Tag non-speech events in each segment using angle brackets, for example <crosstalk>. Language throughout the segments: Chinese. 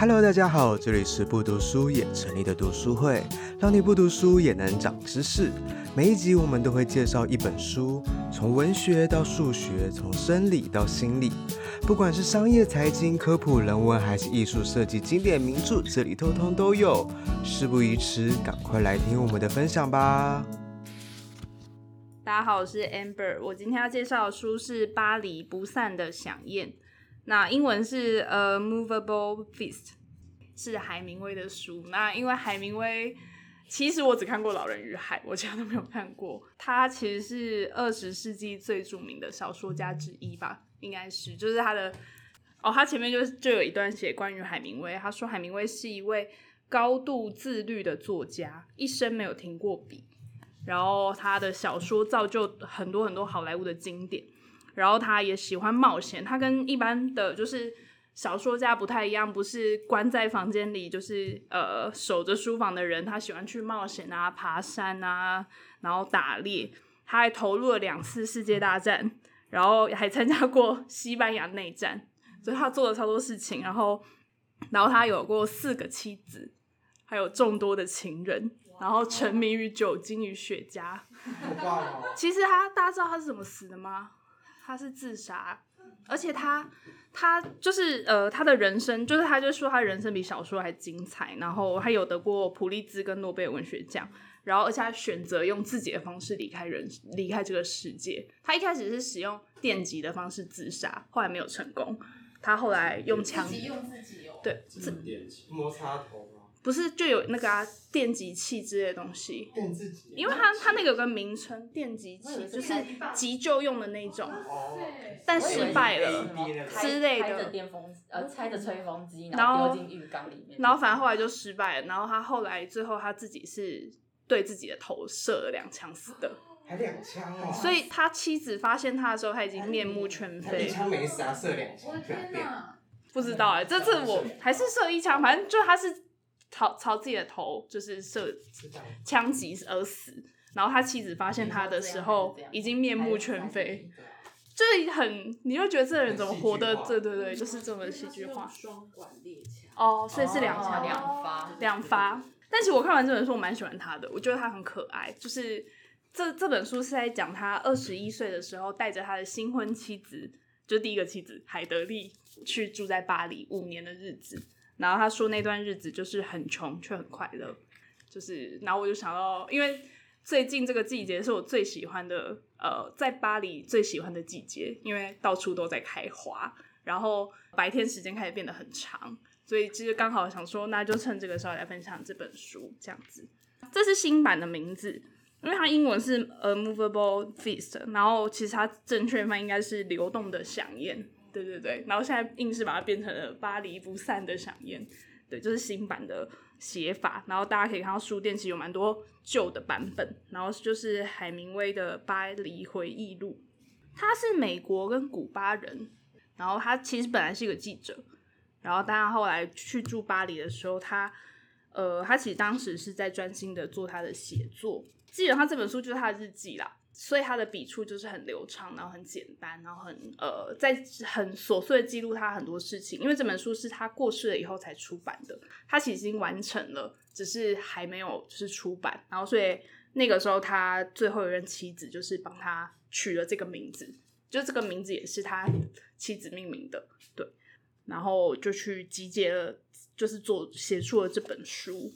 Hello，大家好，这里是不读书也成立的读书会，让你不读书也能长知识。每一集我们都会介绍一本书，从文学到数学，从生理到心理，不管是商业、财经、科普、人文，还是艺术设计、经典名著，这里通通都有。事不宜迟，赶快来听我们的分享吧。大家好，我是 Amber，我今天要介绍的书是《巴黎不散的饗宴》，那英文是 A Movable Feast，是海明威的书。那因为海明威，其实我只看过《老人与海》，我其他都没有看过。他其实是二十世纪最著名的小说家之一吧，应该是，就是他的哦，他前面就就有一段写关于海明威，他说海明威是一位高度自律的作家，一生没有停过笔。然后他的小说造就很多很多好莱坞的经典，然后他也喜欢冒险。他跟一般的就是小说家不太一样，不是关在房间里就是呃守着书房的人。他喜欢去冒险啊，爬山啊，然后打猎。他还投入了两次世界大战，然后还参加过西班牙内战，所以他做了超多事情。然后，然后他有过四个妻子，还有众多的情人。然后沉迷于酒精与雪茄。<laughs> 其实他，大家知道他是怎么死的吗？他是自杀，而且他他就是呃，他的人生就是他就说他人生比小说还精彩。然后他有得过普利兹跟诺贝尔文学奖。然后而且他选择用自己的方式离开人离开这个世界。他一开始是使用电击的方式自杀，后来没有成功。他后来用枪，自己用自己哦，对，自电击摩擦头。不是就有那个啊电击器之类的东西，电自己，因为它它那个有个名称电击器，就是急救用的那种，但失败了之类的。电风呃，拆着吹风机，然后丢进浴缸里面，然后反正后来就失败了。然后他后来最后他自己是对自己的头射了两枪死的，<gasps> 还两枪哦。所以他妻子发现他的时候，他已经面目全非。一枪没死啊，射两枪。我的天哪！不知道哎，这次我还是射一枪，反正就他是。朝朝自己的头就是射枪击而死，然后他妻子发现他的时候已经面目全非，就是很，你就觉得这个人怎么活的？对对对，就是这么戏剧化。双管猎枪哦，所以是两枪两发两发。但其实我看完这本书，我蛮喜欢他的，我觉得他很可爱。就是这这本书是在讲他二十一岁的时候，带着他的新婚妻子，就第一个妻子海德利，去住在巴黎五年的日子。然后他说那段日子就是很穷却很快乐，就是，然后我就想到，因为最近这个季节是我最喜欢的，呃，在巴黎最喜欢的季节，因为到处都在开花，然后白天时间开始变得很长，所以其实刚好想说，那就趁这个时候来分享这本书，这样子。这是新版的名字，因为它英文是 A Movable Feast，然后其实它正确翻译应该是流动的饗宴。对对对，然后现在硬是把它变成了巴黎不散的饗宴，对，就是新版的写法。然后大家可以看到书店其实有蛮多旧的版本，然后就是海明威的《巴黎回忆录》。他是美国跟古巴人，然后他其实本来是一个记者，然后但他后来去住巴黎的时候，他呃，他其实当时是在专心的做他的写作。基本上他这本书就是他的日记啦。所以他的笔触就是很流畅，然后很简单，然后很呃，在很琐碎的记录他很多事情。因为这本书是他过世了以后才出版的，他其实已经完成了，只是还没有就是出版。然后所以那个时候他最后一任妻子就是帮他取了这个名字，就这个名字也是他妻子命名的，对。然后就去集结了，就是做写出了这本书。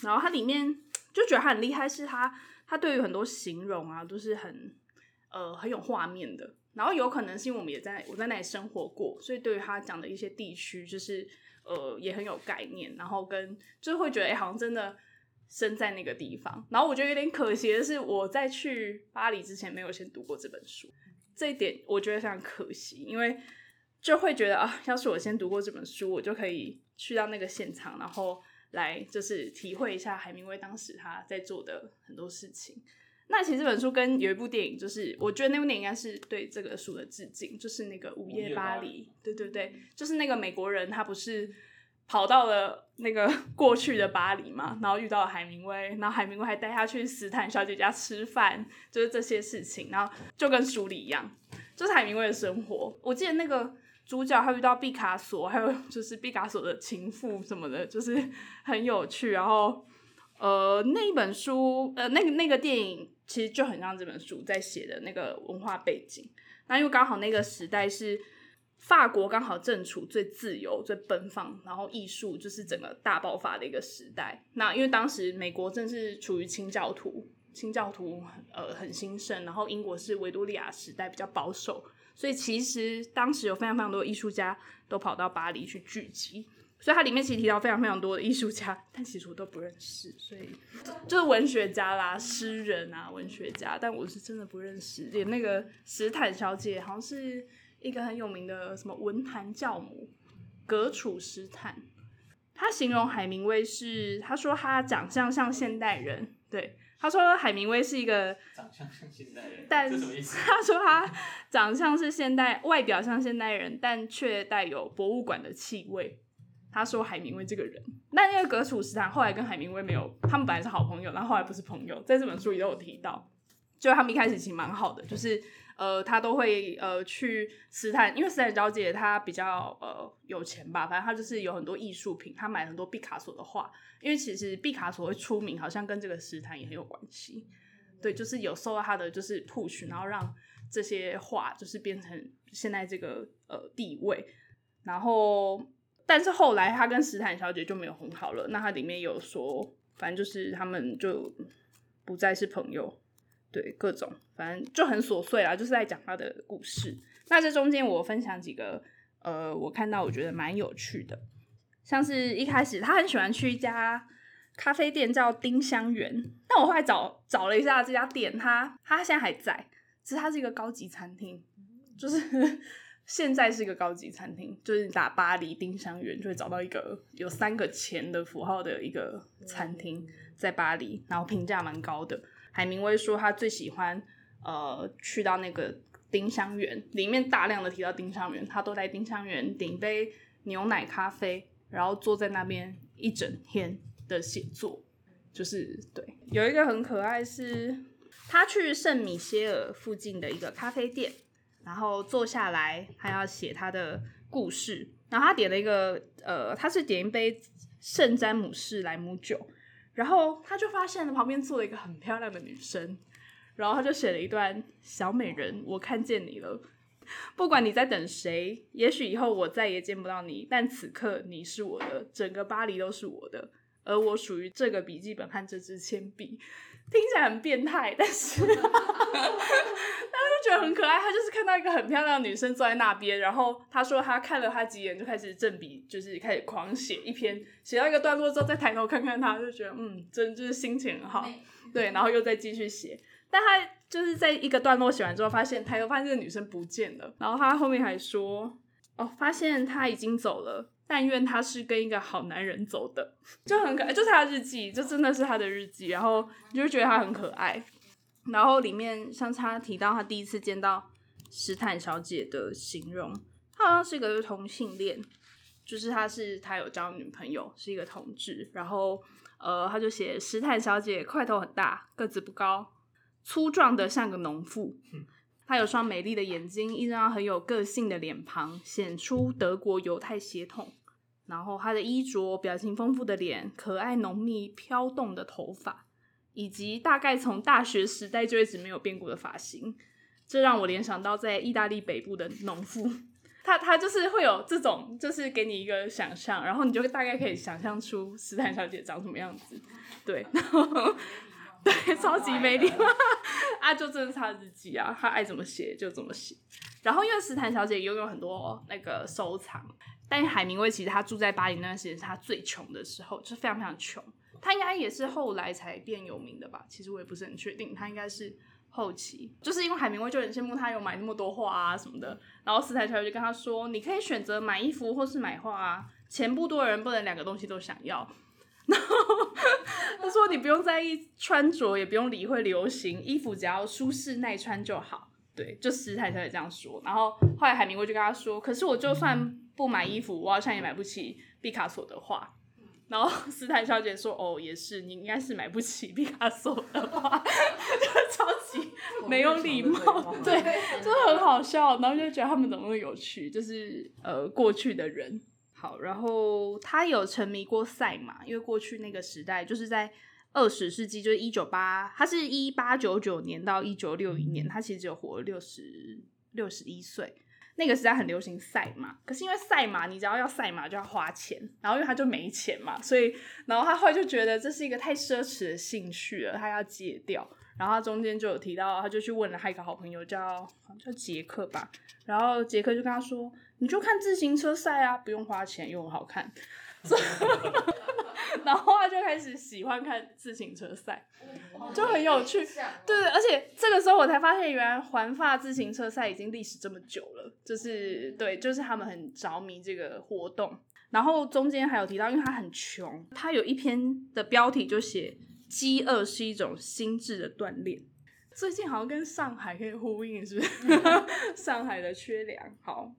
然后他里面就觉得他很厉害，是他。他对于很多形容啊，都是很呃很有画面的。然后有可能是因为我们也在我在那里生活过，所以对于他讲的一些地区，就是呃也很有概念。然后跟就是会觉得，哎，好像真的生在那个地方。然后我觉得有点可惜的是，我在去巴黎之前没有先读过这本书，这一点我觉得非常可惜，因为就会觉得啊，要是我先读过这本书，我就可以去到那个现场，然后。来就是体会一下海明威当时他在做的很多事情。那其实这本书跟有一部电影，就是我觉得那部电影应该是对这个书的致敬，就是那个《午夜巴黎》。对对对，就是那个美国人，他不是跑到了那个 <laughs> 过去的巴黎嘛，然后遇到了海明威，然后海明威还带他去斯坦小姐家吃饭，就是这些事情，然后就跟书里一样，就是海明威的生活。我记得那个主角还遇到毕卡索，还有 <laughs> 就是毕卡索的情妇什么的，就是很有趣。然后呃，那一本书呃，那个那个电影其实就很像这本书在写的那个文化背景。那因为刚好那个时代是。法国刚好正处最自由、最奔放，然后艺术就是整个大爆发的一个时代。那因为当时美国正是处于清教徒，清教徒呃很兴盛，然后英国是维多利亚时代比较保守，所以其实当时有非常非常多艺术家都跑到巴黎去聚集。所以它里面其实提到非常非常多的艺术家，但其实我都不认识，所以就是文学家啦、诗人啊、文学家，但我是真的不认识，连那个史坦小姐好像是。一个很有名的什么文坛教母格楚史坦，他形容海明威是，他说他长相像现代人，对，他说海明威是一个长相像现代人，但他说他长相是现代，外表像现代人，但却带有博物馆的气味。他说海明威这个人，那那个格楚斯坦后来跟海明威没有，他们本来是好朋友，然后后来不是朋友，在这本书里都有提到，就他们一开始其实蛮好的，就是。呃，他都会呃去斯坦，因为斯坦小姐她比较呃有钱吧，反正她就是有很多艺术品，她买很多毕卡索的画，因为其实毕卡索会出名，好像跟这个斯坦也很有关系，对，就是有受到他的就是 push，然后让这些画就是变成现在这个呃地位，然后但是后来他跟斯坦小姐就没有很好了，那他里面有说，反正就是他们就不再是朋友。对，各种反正就很琐碎啦，就是在讲他的故事。那这中间我分享几个，呃，我看到我觉得蛮有趣的，像是一开始他很喜欢去一家咖啡店叫丁香园，但我后来找找了一下这家店，他他现在还在，其实它是一个高级餐厅，就是 <laughs> 现在是一个高级餐厅，就是打巴黎丁香园就会找到一个有三个钱的符号的一个餐厅在巴黎，然后评价蛮高的。海明威说他最喜欢，呃，去到那个丁香园，里面大量的提到丁香园，他都在丁香园点杯牛奶咖啡，然后坐在那边一整天的写作，就是对。有一个很可爱是，他去圣米歇尔附近的一个咖啡店，然后坐下来，他要写他的故事，然后他点了一个，呃，他是点一杯圣詹姆士莱姆酒。然后他就发现了旁边坐了一个很漂亮的女生，然后他就写了一段：“小美人，我看见你了。不管你在等谁，也许以后我再也见不到你，但此刻你是我的，整个巴黎都是我的，而我属于这个笔记本和这支铅笔。”听起来很变态，但是，<laughs> 但是就觉得很可爱。他就是看到一个很漂亮的女生坐在那边，然后他说他看了她几眼，就开始正笔，就是开始狂写一篇，写到一个段落之后再抬头看看她，就觉得嗯，真就是心情很好。对，然后又再继续写。但他就是在一个段落写完之后，发现抬头发现这个女生不见了，然后他后面还说哦，发现她已经走了。但愿他是跟一个好男人走的，就很可爱，就是他的日记，就真的是他的日记，然后你就觉得他很可爱。然后里面像他提到他第一次见到史坦小姐的形容，他好像是一个同性恋，就是他是他有交女朋友，是一个同志。然后呃，他就写史坦小姐块头很大，个子不高，粗壮的像个农妇。他有双美丽的眼睛，一张很有个性的脸庞，显出德国犹太血统。然后他的衣着、表情丰富的脸、可爱浓密飘动的头发，以及大概从大学时代就一直没有变过的发型，这让我联想到在意大利北部的农妇。他他就是会有这种，就是给你一个想象，然后你就大概可以想象出斯坦小姐长什么样子。对，然后。对，超级美丽 <laughs> 啊！就这是他日记啊，他爱怎么写就怎么写。然后因为斯坦小姐拥有很多那个收藏，但海明威其实他住在巴黎那段时间是他最穷的时候，就是非常非常穷。他应该也是后来才变有名的吧？其实我也不是很确定，他应该是后期，就是因为海明威就很羡慕他有买那么多画啊什么的。然后斯坦小姐就跟他说：“你可以选择买衣服或是买画啊，钱不多的人不能两个东西都想要。<laughs> ”然后 <laughs> 他说：“你不用在意穿着，也不用理会流行，衣服只要舒适耐穿就好。”对，就斯坦小姐这样说。然后后来海明威就跟他说：“可是我就算不买衣服，我好像也买不起毕卡索的画。”然后斯坦小姐说：“哦，也是，你应该是买不起毕卡索的画，<laughs> 就超级没有礼貌，对，真的很好笑。然后就觉得他们怎么那么有趣，就是呃过去的人。好，然后他有沉迷过赛马，因为过去那个时代就是在二十世纪，就是一九八，他是一八九九年到一九六一年，他其实只有活了六十六十一岁。”那个时代很流行赛马，可是因为赛马，你只要要赛马就要花钱，然后因为他就没钱嘛，所以然后他后来就觉得这是一个太奢侈的兴趣了，他要戒掉。然后他中间就有提到，他就去问了他一个好朋友叫叫杰克吧，然后杰克就跟他说：“你就看自行车赛啊，不用花钱又很好看。” <laughs> 然后他就开始喜欢看自行车赛，就很有趣。对，而且这个时候我才发现，原来环法自行车赛已经历史这么久了。就是对，就是他们很着迷这个活动。然后中间还有提到，因为他很穷，他有一篇的标题就写“饥饿是一种心智的锻炼”。最近好像跟上海可以呼应，是不是？<laughs> 上海的缺粮，好。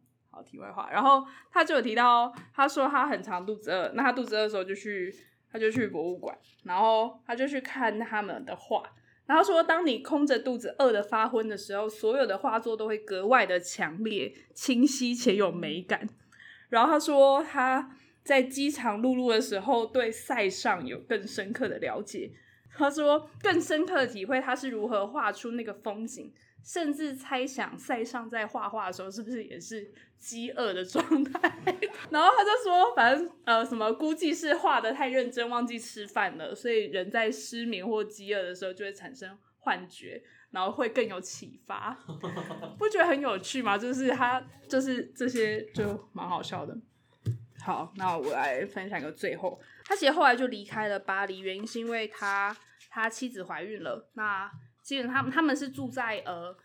题外话，然后他就有提到，他说他很常肚子饿，那他肚子饿的时候就去，他就去博物馆，然后他就去看他们的画，然后说，当你空着肚子饿的发昏的时候，所有的画作都会格外的强烈、清晰且有美感。然后他说他在饥肠辘辘的时候，对塞尚有更深刻的了解。他说更深刻的体会他是如何画出那个风景。甚至猜想塞尚在画画的时候是不是也是饥饿的状态，<laughs> 然后他就说，反正呃什么估计是画的太认真，忘记吃饭了，所以人在失眠或饥饿的时候就会产生幻觉，然后会更有启发，<laughs> 不觉得很有趣吗？就是他就是这些就蛮好笑的。好，那我来分享一个最后，他其实后来就离开了巴黎，原因是因为他他妻子怀孕了，那。基本他们他们是住在呃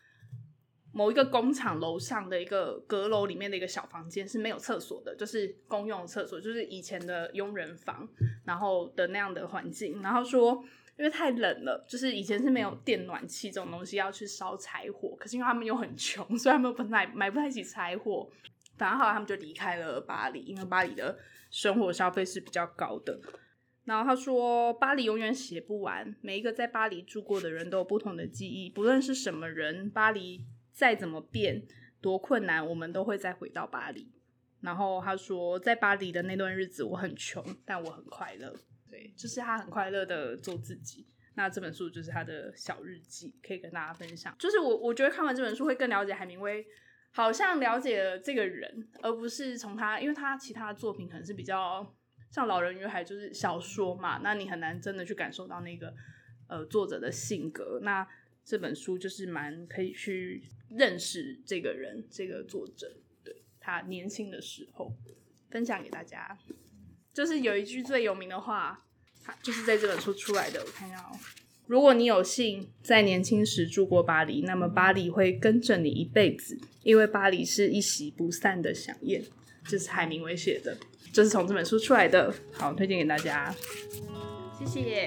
某一个工厂楼上的一个阁楼里面的一个小房间，是没有厕所的，就是公用厕所，就是以前的佣人房，然后的那样的环境。然后说，因为太冷了，就是以前是没有电暖气这种东西，要去烧柴火。可是因为他们又很穷，所以他们本来买不太起柴火。反正后他们就离开了巴黎，因为巴黎的生活消费是比较高的。然后他说：“巴黎永远写不完，每一个在巴黎住过的人都有不同的记忆。不论是什么人，巴黎再怎么变，多困难，我们都会再回到巴黎。”然后他说：“在巴黎的那段日子，我很穷，但我很快乐。对，就是他很快乐的做自己。那这本书就是他的小日记，可以跟大家分享。就是我我觉得看完这本书会更了解海明威，好像了解了这个人，而不是从他，因为他其他的作品可能是比较。”像《老人与海》就是小说嘛，那你很难真的去感受到那个呃作者的性格。那这本书就是蛮可以去认识这个人，这个作者，对，他年轻的时候分享给大家。就是有一句最有名的话，他就是在这本书出来的。我看一下哦，如果你有幸在年轻时住过巴黎，那么巴黎会跟着你一辈子，因为巴黎是一席不散的饗宴。这是海明威写的。就是从这本书出来的，好，推荐给大家，谢谢。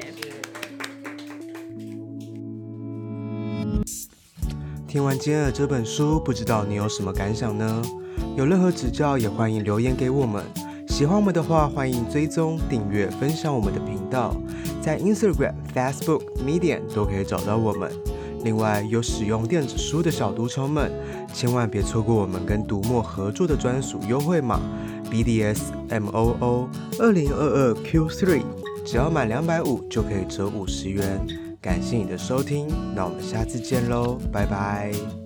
听完今天的这本书，不知道你有什么感想呢？有任何指教也欢迎留言给我们。喜欢我们的话，欢迎追踪、订阅、分享我们的频道，在 Instagram、Facebook、Medium 都可以找到我们。另外，有使用电子书的小读虫们，千万别错过我们跟读墨合作的专属优惠码。BDSMOO 二零二二 Q3，只要满两百五就可以折五十元。感谢你的收听，那我们下次见喽，拜拜。